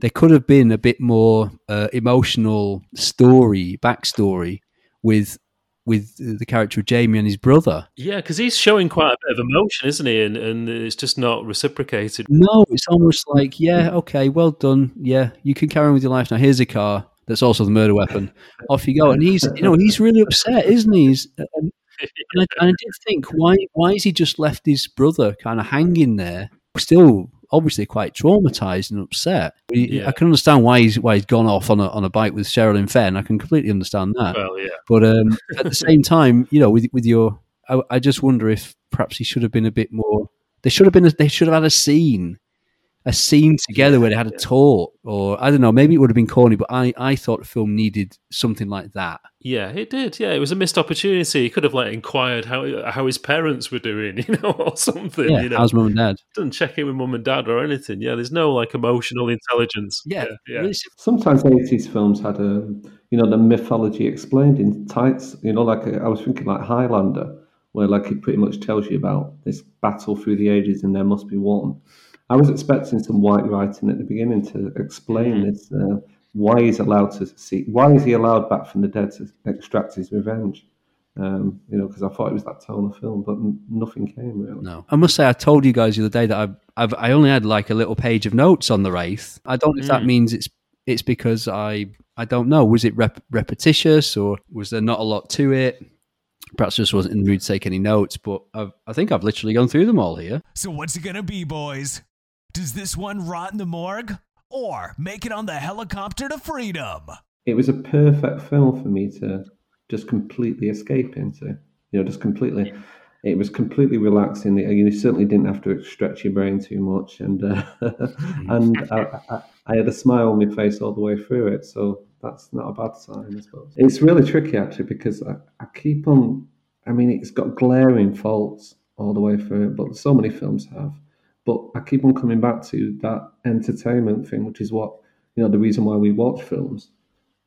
there could have been a bit more uh, emotional story backstory with with the character of Jamie and his brother. Yeah, because he's showing quite a bit of emotion, isn't he? And and it's just not reciprocated. No, it's almost like, yeah, okay, well done. Yeah, you can carry on with your life now. Here's a car that's also the murder weapon. Off you go. And he's, you know, he's really upset, isn't he? He's, and, and, I, and I did think, why, why has he just left his brother kind of hanging there, still obviously quite traumatized and upset? He- Yeah. I can understand why he's why he's gone off on a on a bike with Sherilyn Fenn. I can completely understand that. Well, yeah. But um, at the same time, you know, with with your, I, I just wonder if perhaps he should have been a bit more They should have been. A, they should have had a scene, a scene together where they had a talk, or I don't know. Maybe it would have been corny, but I I thought the film needed something like that. Yeah, it did. Yeah, it was a missed opportunity. He could have like inquired how how his parents were doing, you know, or something. Yeah, you know, how's mum and dad? Doesn't check in with mum and dad or anything. Yeah, there's no like emotional intelligence. Yeah, yeah. really simple. Sometimes eighties films had a, you know, the mythology explained in tights. You know, like I was thinking like Highlander, where like it pretty much tells you about this battle through the ages and there must be one. I was expecting some white writing at the beginning to explain this. Uh, why he's allowed to see? Why is he allowed back from the dead to extract his revenge? Um, you know, because I thought it was that tone of film, but n- nothing came really. No, I must say, I told you guys the other day that I've, I've I only had like a little page of notes on the Wraith. I don't know if that Mm. means it's it's because I I don't know. Was it rep- repetitious or was there not a lot to it? Perhaps I just wasn't in the mood to take any notes, but I've, I think I've literally gone through them all here. So what's it gonna be, boys? Does this one rot in the morgue? Or make it on the helicopter to freedom? It was a perfect film for me to just completely escape into. You know, just completely. It was completely relaxing. You certainly didn't have to stretch your brain too much, and uh, and I, I, I had a smile on my face all the way through it. So that's not a bad sign, I suppose. It's really tricky actually because I, I keep on. I mean, it's got glaring faults all the way through it, but so many films have. But I keep on coming back to that entertainment thing, which is what you know the reason why we watch films.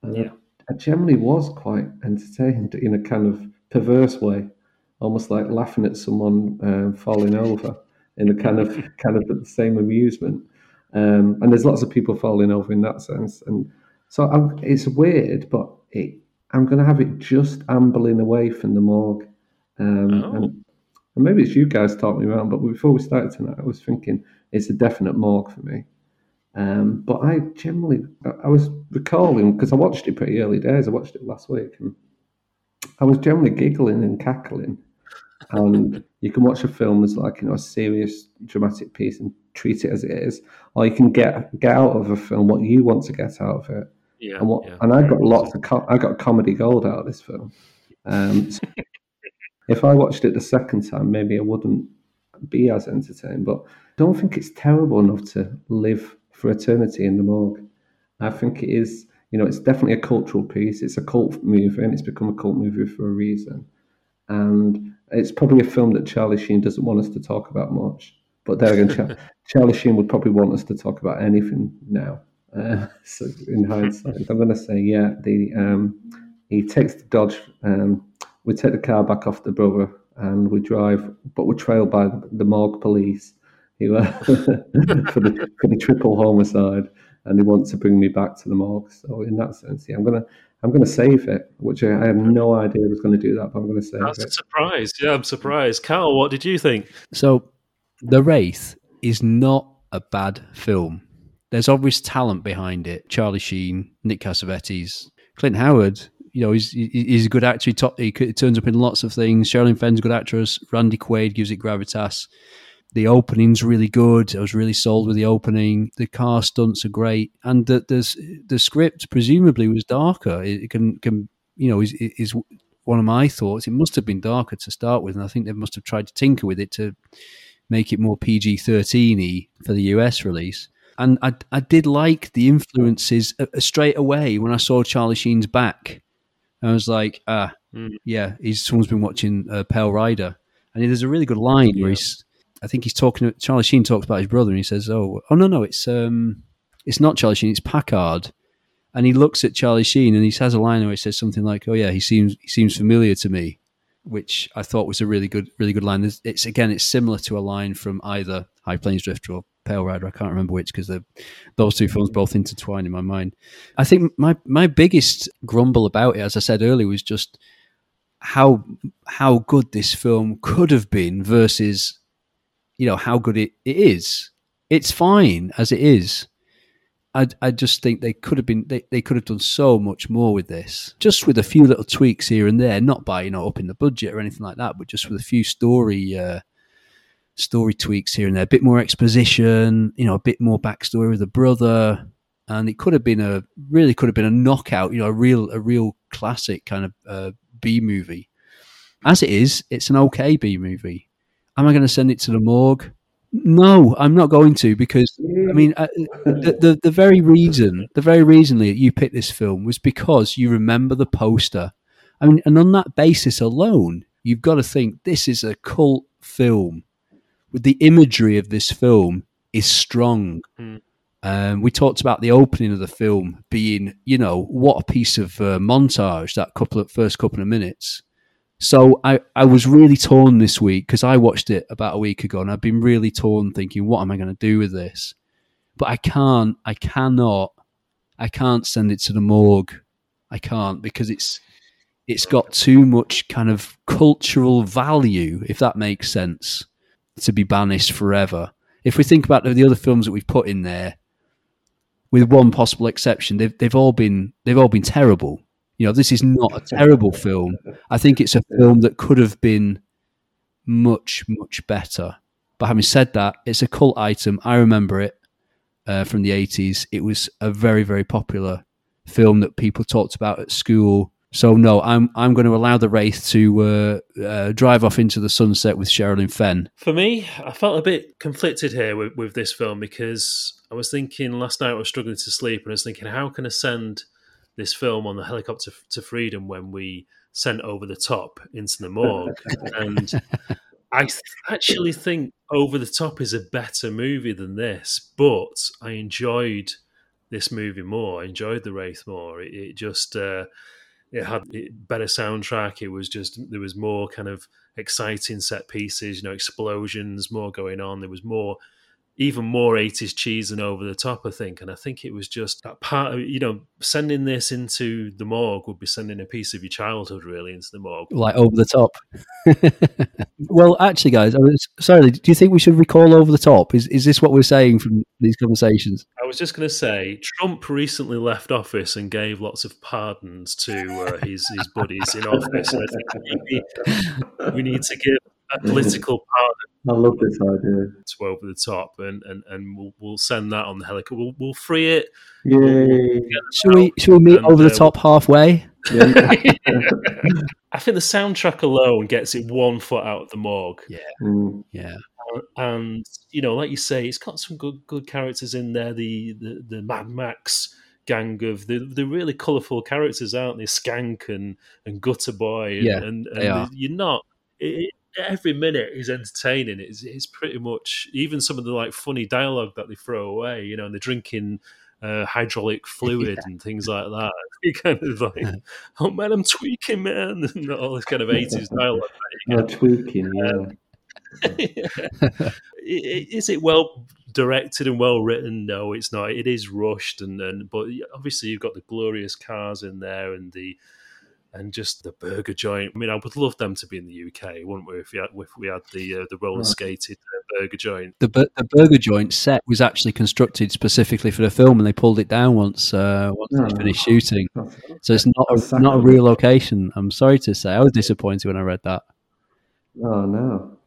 And I, I generally was quite entertained in a kind of perverse way, almost like laughing at someone um, falling over in a kind of kind of the same amusement. Um, and there's lots of people falling over in that sense, and so I'm, it's weird, but it, I'm going to have it just ambling away from the morgue, um, Oh. and, and maybe it's you guys talked me around. But before we started tonight, I was thinking it's a definite morgue for me. Um, but I generally, I- was recalling because I watched it pretty early days. I watched it last week, and I was generally giggling and cackling. And you can watch a film as like you know a serious dramatic piece and treat it as it is, or you can get get out of a film what you want to get out of it. Yeah, and what yeah. and I got lots of co- I got comedy gold out of this film. Um, so if I watched it the second time, maybe I wouldn't be as entertained. But I don't think it's terrible enough to live for eternity in the morgue. I think it is, you know, it's definitely a cultural piece. It's a cult movie, and it's become a cult movie for a reason. And it's probably a film that Charlie Sheen doesn't want us to talk about much. But there again, Charlie Sheen would probably want us to talk about anything now. Uh, so in hindsight, I'm going to say, yeah, the um, he takes the Dodge. Um, we take the car back off the brother, and we drive, but we're trailed by the, the morgue police who uh, for the for the triple homicide, and they want to bring me back to the morgue. So in that sense, yeah, I'm gonna I'm gonna save it, which I, I had no idea was going to do that, but I'm going to save it. That's a surprise. Yeah, I'm surprised. Carl, what did you think? So, The Wraith is not a bad film. There's obvious talent behind it. Charlie Sheen, Nick Cassavetes, Clint Howard. You know, he's he's a good actor. He, to- he turns up in lots of things. Sherilyn Fenn's a good actress. Randy Quaid gives it gravitas. The opening's really good. I was really sold with the opening. The car stunts are great, and the the, the script presumably was darker. It can can you know is is one of my thoughts. It must have been darker to start with, and I think they must have tried to tinker with it to make it more PG thirteen y for the US release. And I I did like the influences uh, straight away when I saw Charlie Sheen's back. I was like, ah, Mm. yeah, he's someone's been watching uh, Pale Rider, and there's a really good line where he's, I think he's talking. Charlie Sheen talks about his brother, and he says, "Oh, oh no, no, it's um, it's not Charlie Sheen, it's Packard." And he looks at Charlie Sheen, and he says a line where he says something like, "Oh yeah, he seems he seems familiar to me," which I thought was a really good, really good line. It's again, it's similar to a line from either High Plains Drifter or Pale Rider. I can't remember which because those two films both intertwine in my mind. I think my my biggest grumble about it, as I said earlier, was just how how good this film could have been versus you know how good it, it is. It's fine as it is. I, I just think they could have been they, they could have done so much more with this just with a few little tweaks here and there not by you know upping the budget or anything like that but just with a few story uh, story tweaks here and there a bit more exposition you know a bit more backstory with the brother and it could have been a really could have been a knockout you know a real a real classic kind of uh, B movie as it is it's an okay B movie am I going to send it to the morgue No, I'm not going to because I mean uh, the, the the very reason the very reason that you picked this film was because you remember the poster. I mean, and on that basis alone, you've got to think this is a cult film. The imagery of this film is strong. Mm. Um, we talked about the opening of the film being, you know, what a piece of uh, montage that couple of first couple of minutes. So I, I was really torn this week because I watched it about a week ago and I've been really torn thinking, what am I going to do with this? But I can't, I cannot, I can't send it to the morgue. I can't because it's it's got too much kind of cultural value, if that makes sense, to be banished forever. If we think about the other films that we've put in there, with one possible exception, they've they've all been they've all been terrible. You know, this is not a terrible film. I think it's a film that could have been much much better. But having said that, it's a cult item. I remember it uh, from the eighties. It was a very very popular film that people talked about at school. So no, I'm I'm going to allow the wraith to uh, uh, drive off into the sunset with Sherilyn Fenn. For me, I felt a bit conflicted here with, with this film because I was thinking last night I was struggling to sleep and I was thinking, how can I send this film on the helicopter to freedom when we sent over the top into the morgue? and I th- actually think Over the Top is a better movie than this, but I enjoyed this movie more. I enjoyed The Wraith more. It, it just. Uh, it had better soundtrack. It was just there was more kind of exciting set pieces, you know, explosions, more going on. There was more, even more eighties cheese and over the top. I think, and I think it was just that part of you know sending this into the morgue would be sending a piece of your childhood really into the morgue, like over the top. well, actually, guys, I was sorry. Do you think we should recall over the top? Is is this what we're saying from these conversations? I was just going to say, Trump recently left office and gave lots of pardons to uh, his his buddies in office. And I think we need, we need to give a political pardon. I love this idea. To over the top, and and, and we'll, we'll send that on the helicopter. We'll, we'll free it. Yay! We'll should we should we meet and, over the uh, top halfway? I think the soundtrack alone gets it one foot out of the morgue. Yeah, Mm. yeah. and you know, like you say, it's got some good good characters in there. The the, the Mad Max gang of the the really colourful characters, aren't they? Skank and and Gutter Boy, and, Yeah, and, they and are. you're not. It, every minute is entertaining. It's it's pretty much even some of the like funny dialogue that they throw away. You know, and they're drinking. Uh, hydraulic fluid and things like that. You kind of like, oh man, I'm tweaking, man, and all this kind of 80s dialogue. Yeah, tweaking, yeah. I- is it well directed and well written? No, it's not. It is rushed, and, and but obviously you've got the glorious cars in there and the and just the burger joint. I mean, I would love them to be in the UK, wouldn't we? If we had if we had the uh, the roller Right. skated uh, burger joint. The, bur- the burger joint set was actually constructed specifically for the film, and they pulled it down once uh, once they Oh. finished shooting. So it's not that's a, not a real location. I'm sorry to say, I was disappointed when I read that. Oh no.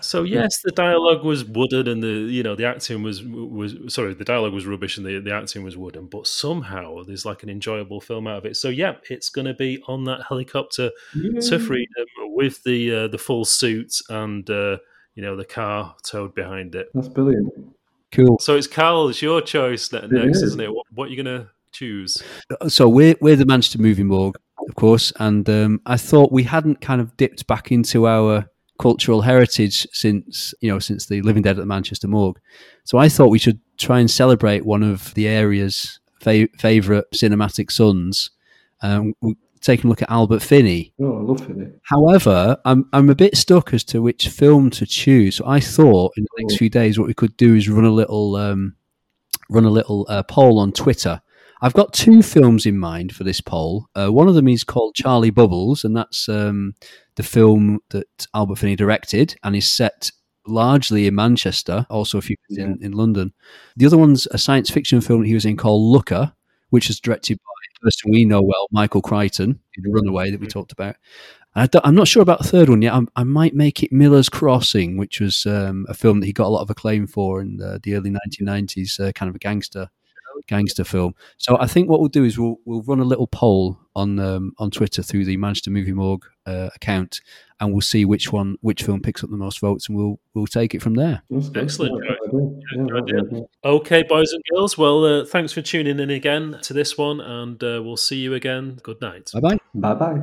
So yes, the dialogue was wooden, and the you know the acting was was sorry, the dialogue was rubbish, and the, the acting was wooden. But somehow there's like an enjoyable film out of it. So yeah, it's going to be on that helicopter to freedom with the uh, the full suit and uh, you know the car towed behind it. That's brilliant. Cool. So it's Carl, it's your choice next, is. isn't it? What, what are you going to choose? So we're we're the Manchester Movie Morgue, of course, and um, I thought we hadn't kind of dipped back into our cultural heritage since you know since the Living Dead at the Manchester Morgue. So I thought we should try and celebrate one of the area's fa- favourite cinematic sons. Um, taking a look at Albert Finney. Oh, I love it. However, I'm I'm a bit stuck as to which film to choose. So I thought in the next few days what we could do is run a little um, run a little uh, poll on Twitter. I've got two films in mind for this poll. Uh, one of them is called Charlie Bubbles, and that's um, the film that Albert Finney directed and is set largely in Manchester, also a few bits in, in London. The other one's a science fiction film that he was in called Looker, which is directed by a person we know well, Michael Crichton, in The Runaway that we talked about. I I'm not sure about the third one yet. I'm, I might make it Miller's Crossing, which was um, a film that he got a lot of acclaim for in the, the early 1990s, uh, kind of a gangster gangster film. So I think what we'll do is we'll we'll run a little poll on um, on Twitter through the Manchester Movie Morgue uh, account, and we'll see which one which film picks up the most votes, and we'll we'll take it from there. Excellent. Okay, boys and girls. Well, uh, thanks for tuning in again to this one, and uh, we'll see you again. Good night. Bye bye. Bye bye.